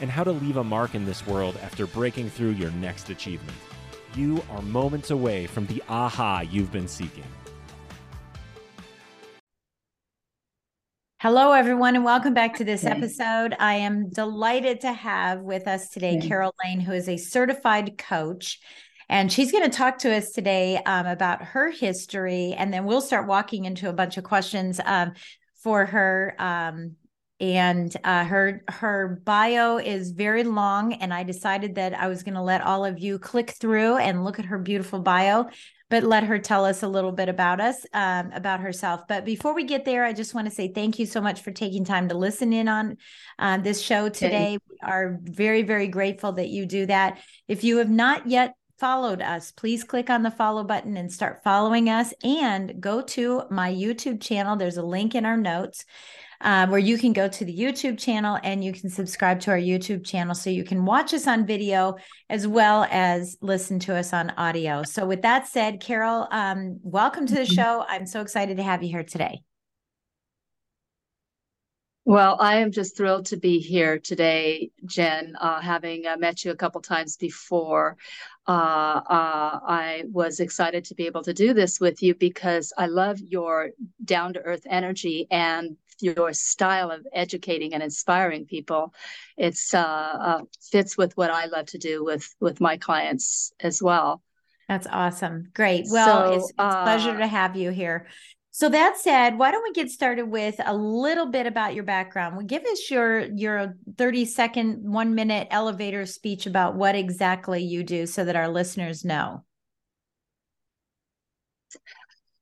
and how to leave a mark in this world after breaking through your next achievement. You are moments away from the aha you've been seeking. Hello, everyone, and welcome back to this episode. I am delighted to have with us today Caryl Lane, who is a certified coach. And she's going to talk to us today um, about her history. And then we'll start walking into a bunch of questions um, for her um, and uh, her her bio is very long and i decided that i was going to let all of you click through and look at her beautiful bio but let her tell us a little bit about us um, about herself but before we get there i just want to say thank you so much for taking time to listen in on uh, this show today okay. we are very very grateful that you do that if you have not yet followed us, please click on the follow button and start following us. And go to my YouTube channel. There's a link in our notes um, where you can go to the YouTube channel and you can subscribe to our YouTube channel so you can watch us on video as well as listen to us on audio. So, with that said, Caryl, um, welcome to the mm-hmm. show. I'm so excited to have you here today. Well, I am just thrilled to be here today, Jen, uh, having uh, met you a couple times before. Uh, uh, I was excited to be able to do this with you because I love your down to earth energy and your style of educating and inspiring people. It's uh, uh, fits with what I love to do with with my clients as well. That's awesome. Great. Well, so, it's, it's a pleasure to have you here. So that said, why don't we get started with a little bit about your background? Well, give us your your 30 second, one minute elevator speech about what exactly you do so that our listeners know.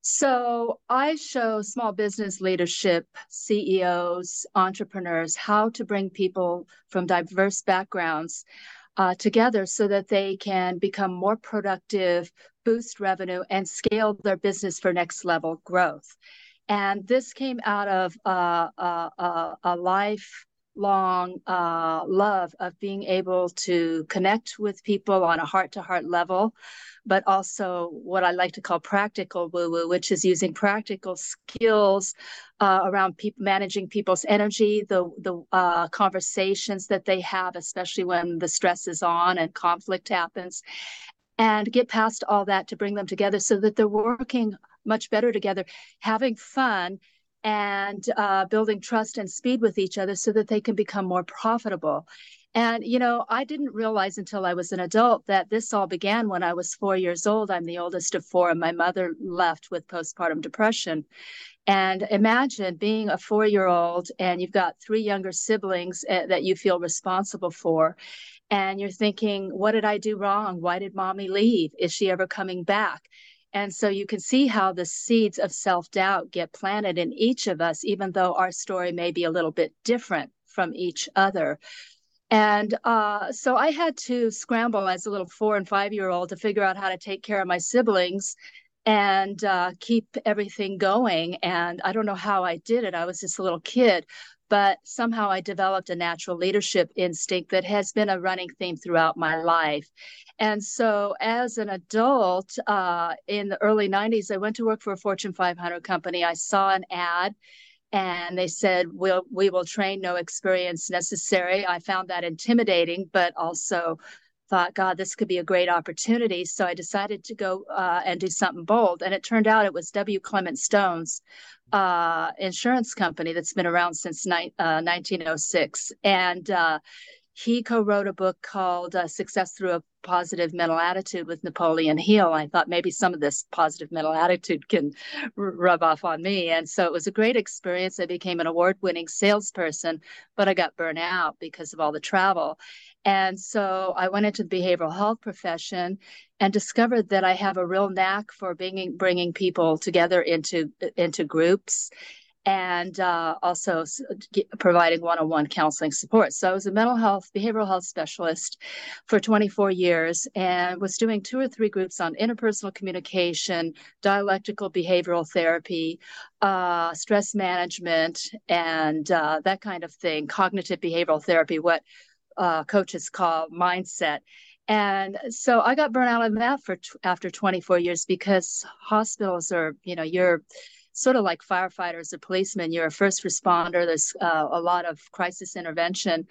So I show small business leadership, CEOs, entrepreneurs, how to bring people from diverse backgrounds uh, together so that they can become more productive, boost revenue, and scale their business for next level growth. And this came out of uh, uh, uh a lifelong uh, love of being able to connect with people on a heart to heart level, but also what I like to call practical woo woo, which is using practical skills uh, around people managing people's energy, the the uh, conversations that they have, especially when the stress is on and conflict happens, and get past all that to bring them together so that they're working much better together, having fun and uh, building trust and speed with each other so that they can become more profitable. And, you know, I didn't realize until I was an adult that this all began when I was four years old. I'm the oldest of four, and my mother left with postpartum depression. And imagine being a four year old and you've got three younger siblings uh, that you feel responsible for. And you're thinking, what did I do wrong? Why did mommy leave? Is she ever coming back? And so you can see how the seeds of self doubt get planted in each of us, even though our story may be a little bit different from each other. And uh, so I had to scramble as a little four and five year old to figure out how to take care of my siblings and uh, keep everything going. And I don't know how I did it. I was just a little kid, but somehow I developed a natural leadership instinct that has been a running theme throughout my life. And so, as an adult uh, in the early 90s, I went to work for a Fortune 500 company. I saw an ad and they said we'll we will train no experience necessary i found that intimidating but also thought, God, this could be a great opportunity. So I decided to go uh, and do something bold. And it turned out it was W. Clement Stone's uh, insurance company that's been around since ni- uh, 1906. And uh, he co-wrote a book called uh, Success Through a Positive Mental Attitude with Napoleon Hill. I thought maybe some of this positive mental attitude can r- rub off on me. And so it was a great experience. I became an award-winning salesperson, but I got burnt out because of all the travel. And so I went into the behavioral health profession and discovered that I have a real knack for bringing bringing people together into into groups and uh, also providing one-on-one counseling support. So I was a mental health, behavioral health specialist for 24 years, and was doing two or three groups on interpersonal communication, dialectical behavioral therapy, uh, stress management, and uh, that kind of thing, cognitive behavioral therapy, what uh, coaches call mindset. And so I got burnt out on that for t- after 24 years because hospitals are, you know, you're sort of like firefighters or policemen. You're a first responder. There's uh, a lot of crisis intervention.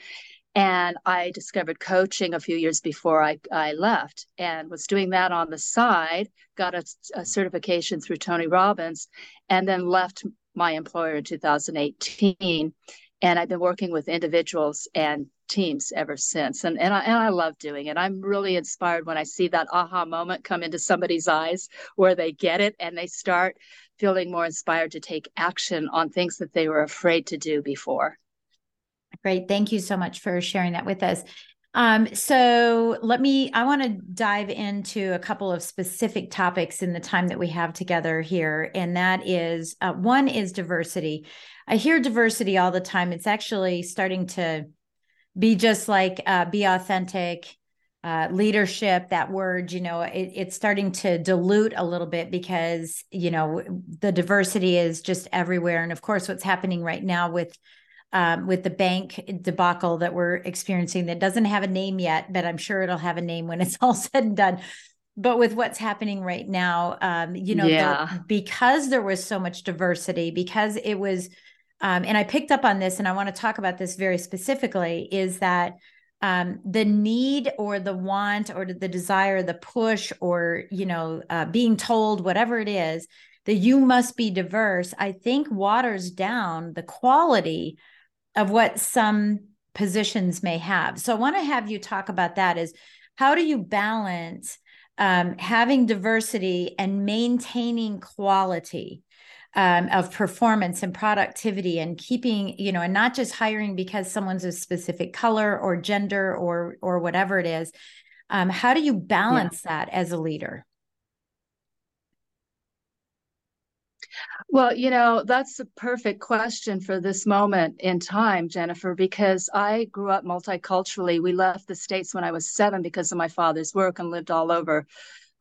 And I discovered coaching a few years before I, I left and was doing that on the side, got a, a certification through Tony Robbins, and then left my employer in 2018. And I've been working with individuals and teams ever since. And, and, I, and I love doing it. I'm really inspired when I see that aha moment come into somebody's eyes where they get it and they start feeling more inspired to take action on things that they were afraid to do before. Great. Thank you so much for sharing that with us. Um, so let me, I want to dive into a couple of specific topics in the time that we have together here. And that is uh, one is diversity. I hear diversity all the time. It's actually starting to be just like uh, be authentic, uh, leadership that word you know it, it's starting to dilute a little bit because you know the diversity is just everywhere and of course what's happening right now with um, with the bank debacle that we're experiencing that doesn't have a name yet but i'm sure it'll have a name when it's all said and done but with what's happening right now um, you know yeah. the, because there was so much diversity because it was um, and i picked up on this and i want to talk about this very specifically is that um, the need or the want or the desire, the push, or you know, uh, being told whatever it is that you must be diverse, I think waters down the quality of what some positions may have. So I want to have you talk about that. Is how do you balance um, having diversity and maintaining quality? um, of performance and productivity and keeping you know and not just hiring because someone's a specific color or gender or or whatever it is um, how do you balance yeah. that as a leader Well, you know, that's a perfect question for this moment in time, Jennifer, because I grew up multiculturally. We left the States when I was seven because of my father's work and lived all over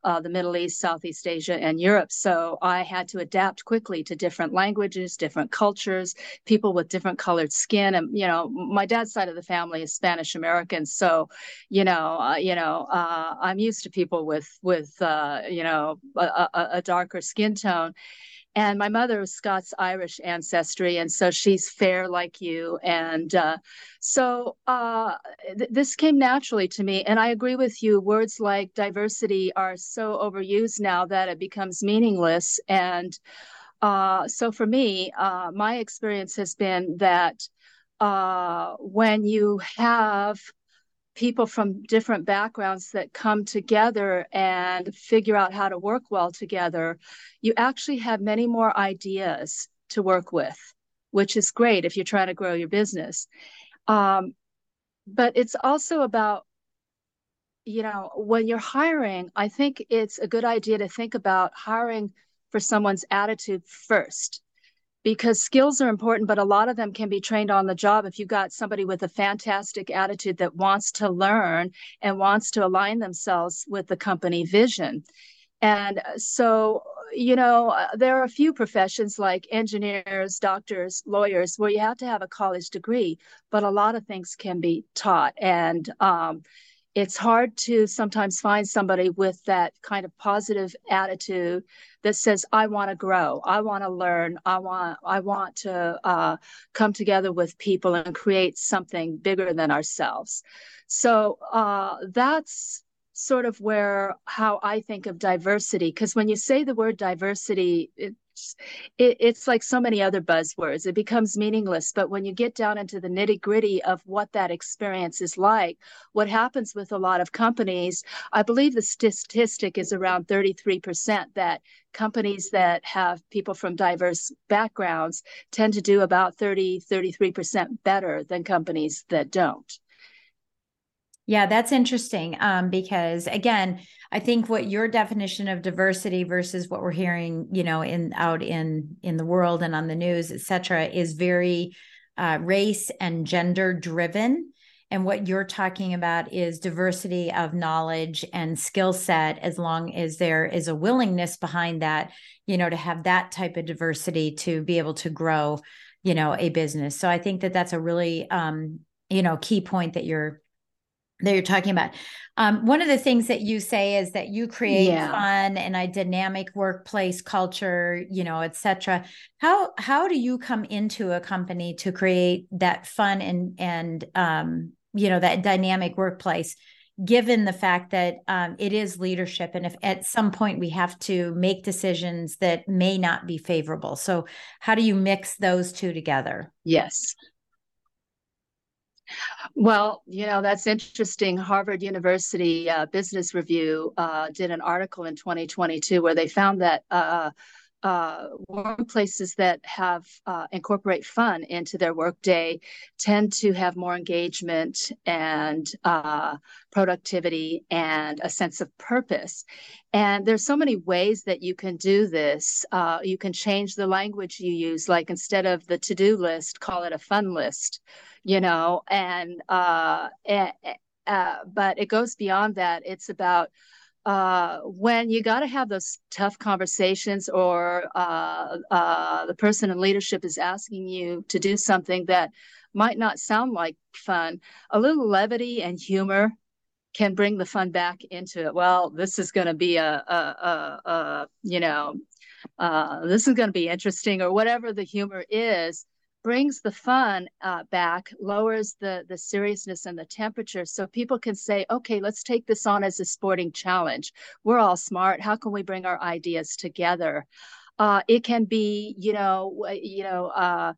uh, the Middle East, Southeast Asia, and Europe. So I had to adapt quickly to different languages, different cultures, people with different colored skin. And you know, my dad's side of the family is Spanish American, so you know, uh, you know, uh, I'm used to people with with uh, you know a, a, a darker skin tone and my mother was Scots Irish ancestry, and so she's fair like you. And uh, so uh, th- this came naturally to me. And I agree with you. Words like diversity are so overused now that it becomes meaningless. And uh, so for me, uh, my experience has been that uh, when you have people from different backgrounds that come together and figure out how to work well together, you actually have many more ideas to work with, which is great if you're trying to grow your business. Um, but it's also about, you know, when you're hiring, I think it's a good idea to think about hiring for someone's attitude first because skills are important, but a lot of them can be trained on the job. If you've got somebody with a fantastic attitude that wants to learn and wants to align themselves with the company vision. And so, you know, uh, there are a few professions like engineers, doctors, lawyers, where you have to have a college degree, but a lot of things can be taught. And um, it's hard to sometimes find somebody with that kind of positive attitude that says i want to grow. I want to learn. I want i want to uh, come together with people and create something bigger than ourselves. So uh, that's sort of where how i think of diversity because when you say the word diversity it, it, it's like so many other buzzwords. It becomes meaningless. But when you get down into the nitty gritty of what that experience is like, what happens with a lot of companies, I believe the statistic is around 33% that companies that have people from diverse backgrounds tend to do about 30, 33% better than companies that don't. Yeah, that's interesting um, because again, I think what your definition of diversity versus what we're hearing, you know, in out in in the world and on the news, et cetera, is very uh, race and gender driven. And what you're talking about is diversity of knowledge and skill set, as long as there is a willingness behind that, you know, to have that type of diversity to be able to grow, you know, a business. So I think that that's a really, um, you know, key point that you're that you're talking about. Um, one of the things that you say is that you create yeah. fun and a dynamic workplace culture, you know, et cetera. How how do you come into a company to create that fun and and um, you know that dynamic workplace? given the fact that um, it is leadership and if at some point we have to make decisions that may not be favorable so how do you mix those two together yes well, you know, that's interesting. Harvard University uh, Business Review uh, did an article in 2022 where they found that uh, uh workplaces that have uh, incorporate fun into their workday tend to have more engagement and uh, productivity and a sense of purpose. And there's so many ways that you can do this. you can change the language you use, like instead of the to-do list, call it a fun list you know, and uh, uh, uh, but it goes beyond that. It's about uh, when you got to have those tough conversations, or uh, uh, the person in leadership is asking you to do something that might not sound like fun. A little levity and humor can bring the fun back into it. Well, this is going to be a, a, a, a, you know, uh, this is going to be interesting, or whatever the humor is brings the fun uh, back, lowers the the seriousness and the temperature, so people can say, okay, let's take this on as a sporting challenge. We're all smart. How can we bring our ideas together? Uh, it can be, you know, you know. Uh,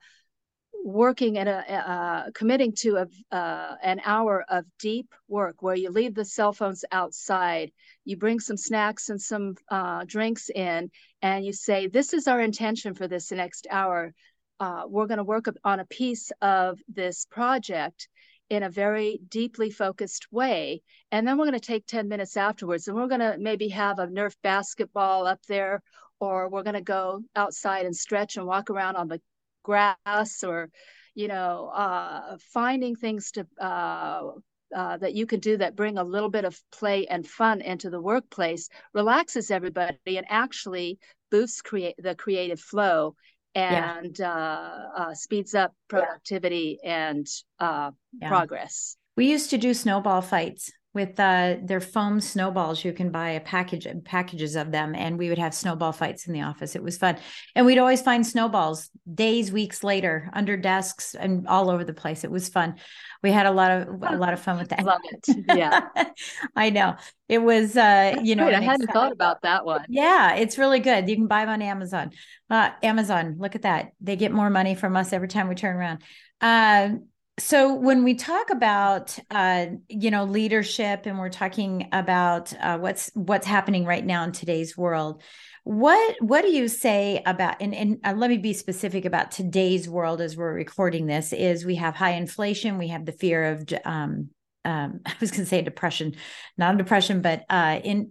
working at a uh, committing to a, uh, an hour of deep work where you leave the cell phones outside you bring some snacks and some uh, drinks in and you say this is our intention for this next hour uh, we're going to work on a piece of this project in a very deeply focused way. And then we're going to take 10 minutes afterwards and we're going to maybe have a Nerf basketball up there, or we're going to go outside and stretch and walk around on the grass or, you know, uh, finding things to, uh, uh, that you can do that bring a little bit of play and fun into the workplace relaxes everybody and actually boosts create the creative flow and yeah. uh, uh, speeds up productivity yeah. and uh, yeah. progress. We used to do snowball fights with uh, their foam snowballs. You can buy a package packages of them, and we would have snowball fights in the office. It was fun, and we'd always find snowballs days, weeks later under desks and all over the place. It was fun. We had a lot of a lot of fun with that. Love it. Yeah, I know it was. Uh, you know, I hadn't thought about that one. Yeah, it's really good. You can buy them on Amazon. Uh, Amazon, look at that. They get more money from us every time we turn around. Uh, so when we talk about uh, you know leadership and we're talking about uh, what's what's happening right now in today's world what what do you say about and, and uh, let me be specific about today's world as we're recording this is we have high inflation we have the fear of um, um, i was going to say depression not a depression but uh, in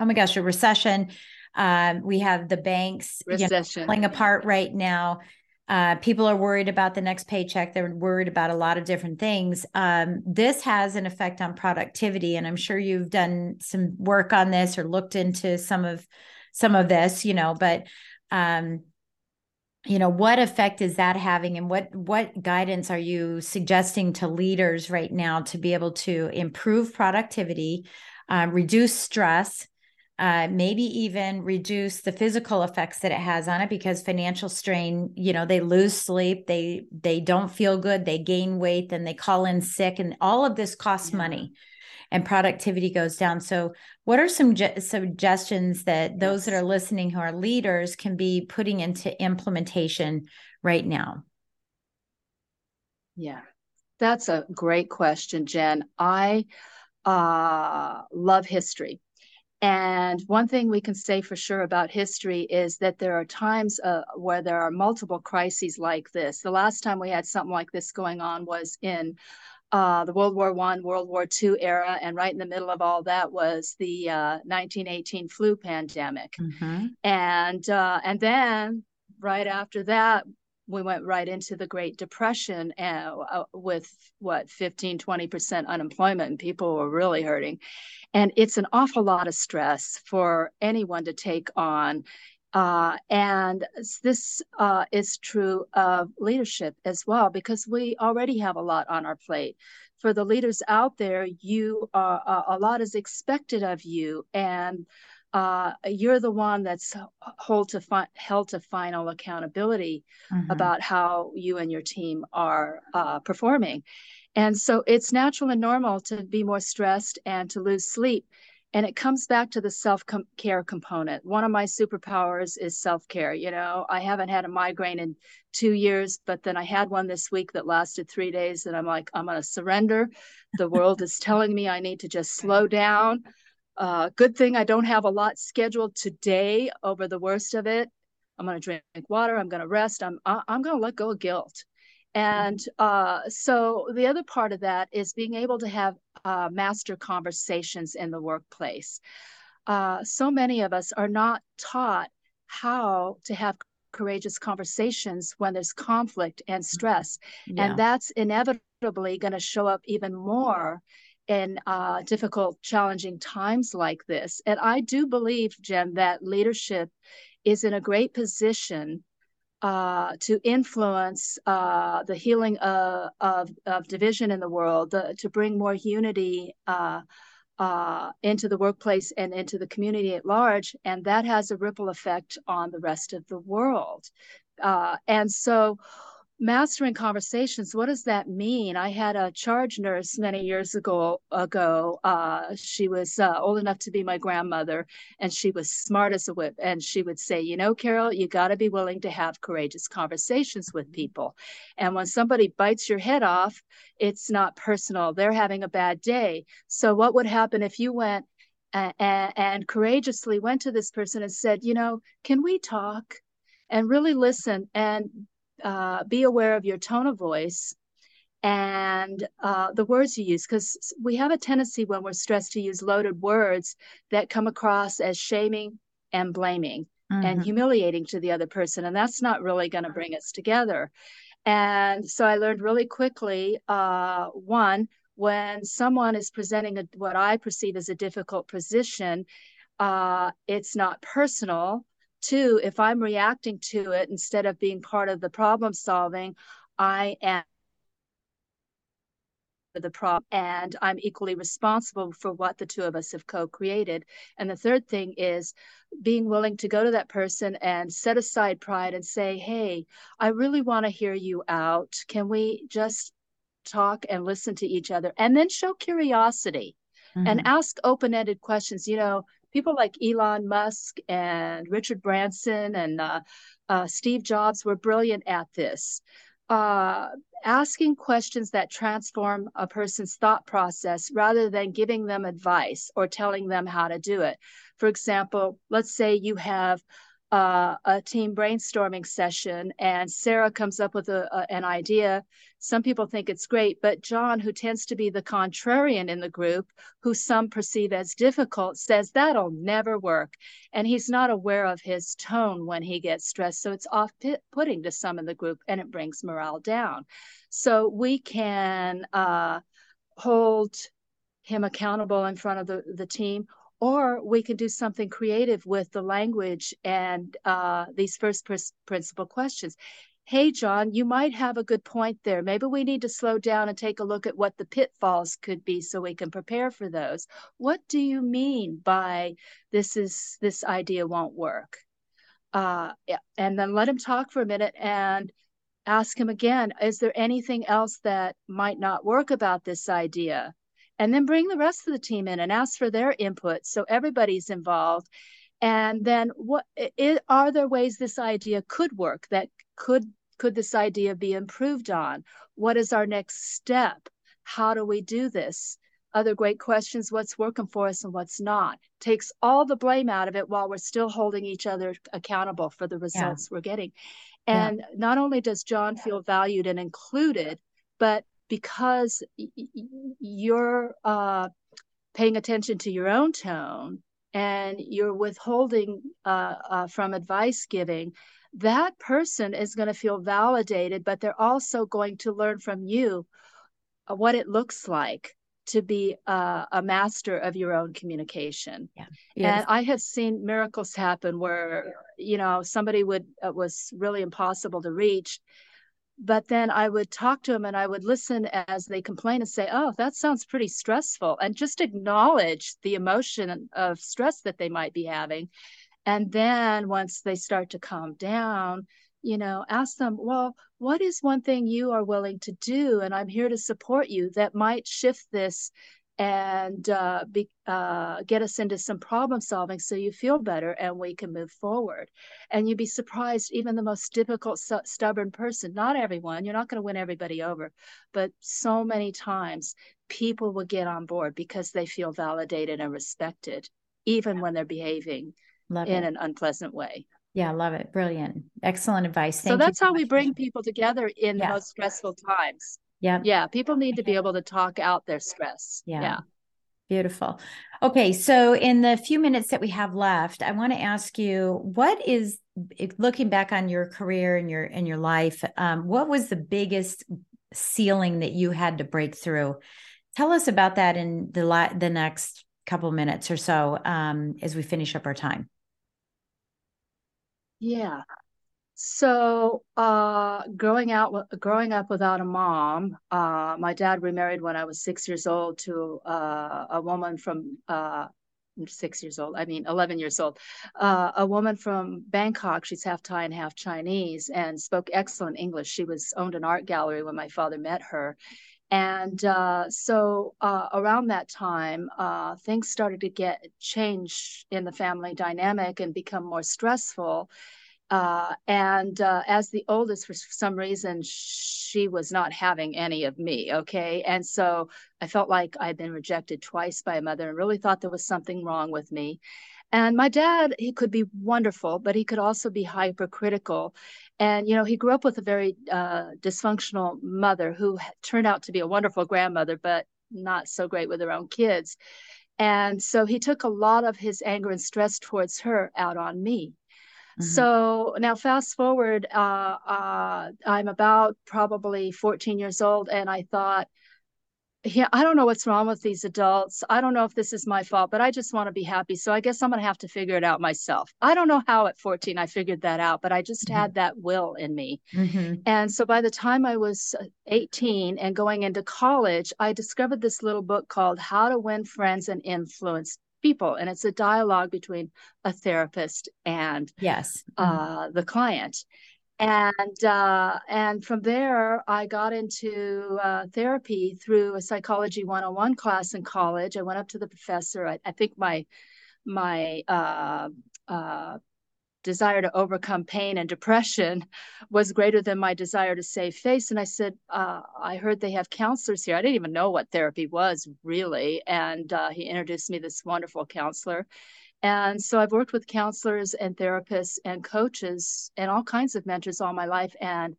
oh my gosh a recession um, we have the banks recession. You know, falling apart right now uh, people are worried about the next paycheck. They're worried about a lot of different things. Um, this has an effect on productivity, and I'm sure you've done some work on this or looked into some of some of this. You know, but um, you know, what effect is that having, and what what guidance are you suggesting to leaders right now to be able to improve productivity, uh, reduce stress? Uh, maybe even reduce the physical effects that it has on it because financial strain you know they lose sleep they they don't feel good they gain weight then they call in sick and all of this costs yeah. money and productivity goes down. So what are some ge- suggestions that yes. those that are listening who are leaders can be putting into implementation right now? Yeah. That's a great question jen. I uh, love history and one thing we can say for sure about history is that there are times uh, where there are multiple crises like this. The last time we had something like this going on was in uh, the World War One, World War Two era, and right in the middle of all that was the uh, 1918 flu pandemic, mm-hmm. and uh, and then right after that we went right into the Great Depression and, uh, with what 15, 20% unemployment, and people were really hurting. And it's an awful lot of stress for anyone to take on. Uh, and this uh, is true of leadership as well, because we already have a lot on our plate. For the leaders out there, you are, uh, a lot is expected of you, and uh, you're the one that's hold to fi- held to final accountability mm-hmm. about how you and your team are uh, performing. And so it's natural and normal to be more stressed and to lose sleep. And it comes back to the self care component. One of my superpowers is self care. You know, I haven't had a migraine in two years, but then I had one this week that lasted three days. And I'm like, I'm going to surrender. The world is telling me I need to just slow down. Uh, good thing I don't have a lot scheduled today over the worst of it. I'm going to drink water. I'm going to rest. I'm I'm going to let go of guilt. And uh, so the other part of that is being able to have uh, master conversations in the workplace. Uh, so many of us are not taught how to have courageous conversations when there's conflict and stress. Yeah. And that's inevitably going to show up even more in uh, difficult, challenging times like this. And I do believe, Jen, that leadership is in a great position uh, to influence uh, the healing of, of, of, division in the world, the, to bring more unity uh, uh, into the workplace and into the community at large. And that has a ripple effect on the rest of the world. Uh, and so, mastering conversations what does that mean? I had a charge nurse many years ago ago uh, she was uh, old enough to be my grandmother and she was smart as a whip and she would say you know caryl you got to be willing to have courageous conversations with people. And when somebody bites your head off it's not personal. They're having a bad day. So what would happen if you went and, and courageously went to this person and said you know can we talk and really listen? And uh, be aware of your tone of voice and uh, the words you use because we have a tendency when we're stressed to use loaded words that come across as shaming and blaming mm-hmm. and humiliating to the other person and that's not really going to bring us together and so i learned really quickly uh, one when someone is presenting a, what i perceive as a difficult position uh, it's not personal Two, if I'm reacting to it instead of being part of the problem solving, I am the problem and I'm equally responsible for what the two of us have co-created. And the third thing is being willing to go to that person and set aside pride and say, "Hey, I really want to hear you out. Can we just talk and listen to each other?" And then show curiosity mm-hmm. and ask open-ended questions. You know, people like Elon Musk and Richard Branson and uh, uh, Steve Jobs were brilliant at this. Uh, asking questions that transform a person's thought process rather than giving them advice or telling them how to do it. For example, let's say you have uh, a team brainstorming session and Sarah comes up with a, a, an idea. Some people think it's great, but John, who tends to be the contrarian in the group, who some perceive as difficult, says that'll never work. And he's not aware of his tone when he gets stressed. So it's off putting to some in the group and it brings morale down. So we can uh, hold him accountable in front of the, the team or we can do something creative with the language and uh, these first pr- principle questions. Hey, John, you might have a good point there. Maybe we need to slow down and take a look at what the pitfalls could be so we can prepare for those. What do you mean by this is this idea won't work? Uh, and then let him talk for a minute and ask him again, is there anything else that might not work about this idea? And then bring the rest of the team in and ask for their input so everybody's involved. And then what it, are there ways this idea could work that could could this idea be improved on? What is our next step? How do we do this? Other great questions what's working for us and what's not? Takes all the blame out of it while we're still holding each other accountable for the results yeah. we're getting. And yeah. not only does john feel valued and included but because you're uh, paying attention to your own tone and you're withholding uh, uh, from advice giving, that person is going to feel validated, but they're also going to learn from you uh, what it looks like to be a, a master of your own communication. Yeah. And I have seen miracles happen where, you know, somebody would, it was really impossible to reach but then I would talk to them and I would listen as they complain and say, Oh, that sounds pretty stressful, and just acknowledge the emotion of stress that they might be having. And then once they start to calm down, you know, ask them, Well, what is one thing you are willing to do? And I'm here to support you that might shift this and uh, be, uh, get us into some problem solving so you feel better and we can move forward. And you'd be surprised, even the most difficult, stubborn person, not everyone, you're not going to win everybody over, but so many times people will get on board because they feel validated and respected, even when they're behaving love in it. an unpleasant way. Yeah, love it. Brilliant. Excellent advice. Thank so that's how we bring people together in yeah. the most stressful times. Yeah. Yeah. People need to be able to talk out their stress. Yeah. yeah. Beautiful. Okay. So, in the few minutes that we have left, I want to ask you what is looking back on your career and your and your life, um, what was the biggest ceiling that you had to break through? Tell us about that in the la- the next couple minutes or so um, as we finish up our time. Yeah. So, uh, growing out, growing up without a mom, uh, my dad remarried when I was six years old to uh, a woman from uh, six years old. I mean, eleven years old. Uh, a woman from Bangkok. She's half Thai and half Chinese, and spoke excellent English. She was owned an art gallery when my father met her, and uh, so uh, around that time, uh, things started to get change in the family dynamic and become more stressful. Uh, and uh, as the oldest, for some reason, she was not having any of me. Okay. And so I felt like I'd been rejected twice by a mother and really thought there was something wrong with me. And my dad, he could be wonderful, but he could also be hypercritical. And, you know, he grew up with a very uh, dysfunctional mother who turned out to be a wonderful grandmother, but not so great with her own kids. And so he took a lot of his anger and stress towards her out on me. Mm-hmm. So now, fast forward, uh, uh, I'm about probably 14 years old, and I thought, yeah, I don't know what's wrong with these adults. I don't know if this is my fault, but I just want to be happy. So I guess I'm going to have to figure it out myself. I don't know how at 14 I figured that out, but I just mm-hmm. had that will in me. Mm-hmm. And so by the time I was 18 and going into college, I discovered this little book called How to Win Friends and Influence people and it's a dialogue between a therapist and yes. mm-hmm. uh, the client. And uh, and from there i got into uh, therapy through a psychology 101 class in college. I went up to the professor. I, I think my my uh, uh, desire to overcome pain and depression was greater than my desire to save face. And I said, uh, I heard they have counselors here. I didn't even know what therapy was really. And uh, he introduced me this wonderful counselor. And so I've worked with counselors and therapists and coaches and all kinds of mentors all my life. And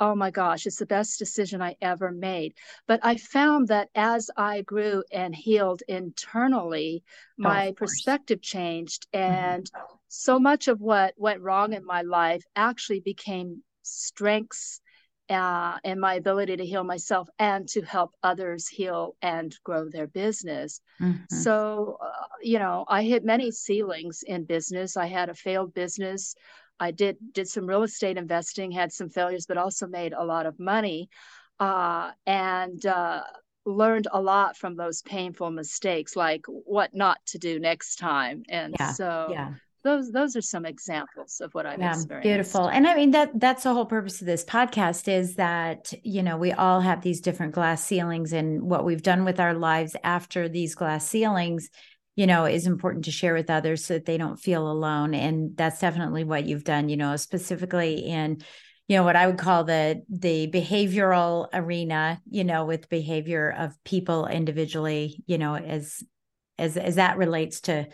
oh my gosh, it's the best decision I ever made. But I found that as I grew and healed internally, oh, my perspective changed. Mm-hmm. And mm-hmm. So much of what went wrong in my life actually became strengths uh, and my ability to heal myself and to help others heal and grow their business. Mm-hmm. So, uh, you know, I hit many ceilings in business. I had a failed business. I did did some real estate investing, had some failures, but also made a lot of money, uh, and uh, learned a lot from those painful mistakes, like what not to do next time. And yeah, so, yeah. Those, those are some examples of what I've yeah, experienced. Beautiful. And I mean that that's the whole purpose of this podcast is that, you know, we all have these different glass ceilings and what we've done with our lives after these glass ceilings you know is important to share with others so that they don't feel alone and that's definitely what you've done you know specifically in you know what i would call the the behavioral arena you know with behavior of people individually you know as as as that relates to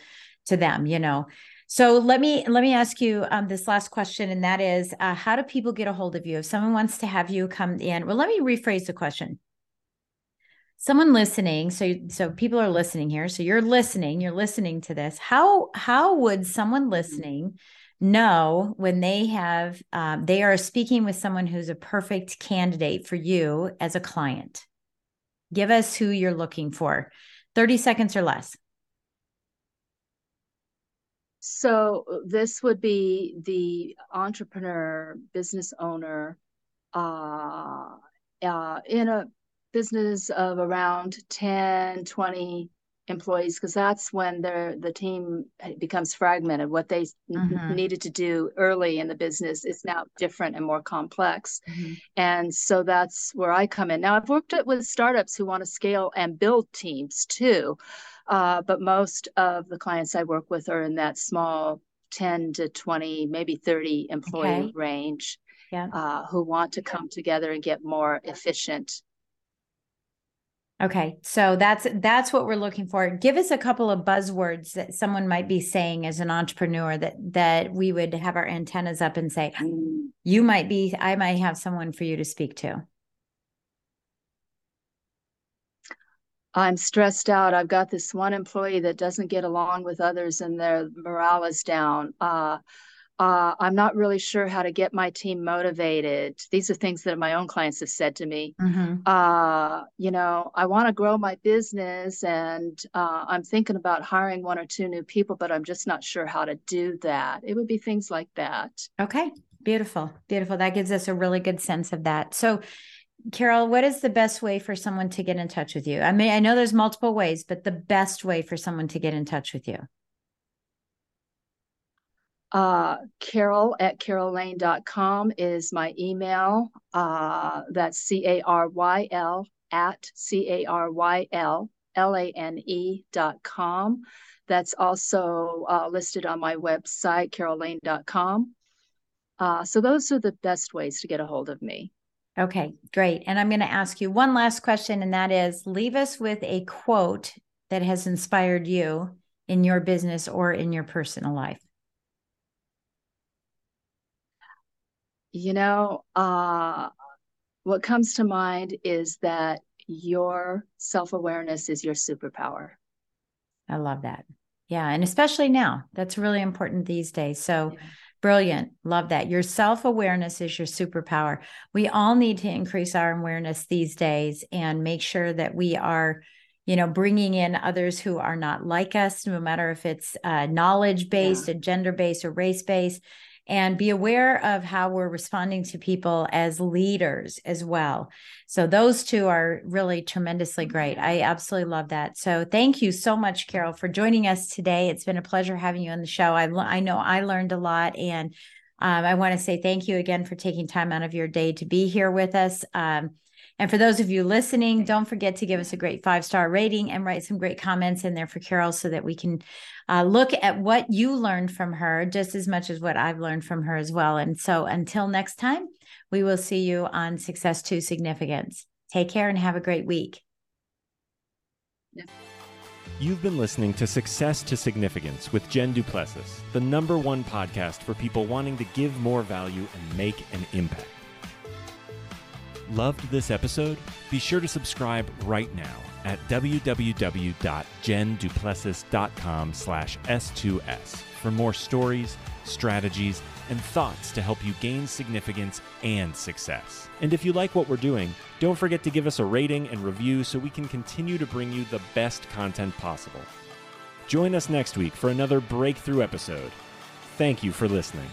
to them you know so let me let me ask you um, this last question and that is uh, how do people get a hold of you? If someone wants to have you come in well let me rephrase the question. Someone listening so so people are listening here so you're listening you're listening to this. How how would someone listening know when they have um, they are speaking with someone who's a perfect candidate for you as a client? Give us who you're looking for. 30 seconds or less so this would be the entrepreneur business owner uh, uh, in a business of around 10, 20 employees because that's when their the team becomes fragmented what they mm-hmm. needed to do early in the business is now different and more complex mm-hmm. and so that's where i come in now i've worked with startups who want to scale and build teams too uh, but most of the clients i work with are in that small 10 to 20 maybe 30 employee okay. range yeah. uh, who want to come together and get more efficient Okay, so that's that's what we're looking for. Give us a couple of buzzwords that someone might be saying as an entrepreneur that that we would have our antennas up and say, you might be, I might have someone for you to speak to. I'm stressed out. I've got this one employee that doesn't get along with others and their morale is down. Uh, uh, I'm not really sure how to get my team motivated. These are things that my own clients have said to me. Mm-hmm. Uh, you know, I want to grow my business and uh, I'm thinking about hiring one or two new people, but I'm just not sure how to do that. It would be things like that. Okay. Beautiful. Beautiful. That gives us a really good sense of that. So, Caryl, what is the best way for someone to get in touch with you? I mean, I know there's multiple ways, but the best way for someone to get in touch with you? Uh, Caryl at caryllane.com is my email. Uh, that's C A R Y L at C A R Y L L A N E dot com. That's also uh, listed on my website, caryllane.com. Uh, so those are the best ways to get a hold of me. Okay, great. And I'm going to ask you one last question, and that is leave us with a quote that has inspired you in your business or in your personal life. You know, uh, what comes to mind is that your self awareness is your superpower. I love that. Yeah. And especially now, that's really important these days. So, yeah. Brilliant. Love that. Your self awareness is your superpower. We all need to increase our awareness these days and make sure that we are, you know, bringing in others who are not like us, no matter if it's uh, knowledge based, yeah. gender based, or race based and be aware of how we're responding to people as leaders as well. So those two are really tremendously great. I absolutely love that. So thank you so much, Caryl, for joining us today. It's been a pleasure having you on the show. I, I know I learned a lot and um, I want to say thank you again for taking time out of your day to be here with us. Um, and for those of you listening, don't forget to give us a great five star rating and write some great comments in there for Caryl so that we can uh, look at what you learned from her just as much as what I've learned from her as well. And so until next time, we will see you on Success to Significance. Take care and have a great week. You've been listening to Success to Significance with Jen Duplessis, the number one podcast for people wanting to give more value and make an impact. Loved this episode? Be sure to subscribe right now at www.jenduplessis.com slash S2S for more stories, strategies, and thoughts to help you gain significance and success. And if you like what we're doing, don't forget to give us a rating and review so we can continue to bring you the best content possible. Join us next week for another breakthrough episode. Thank you for listening.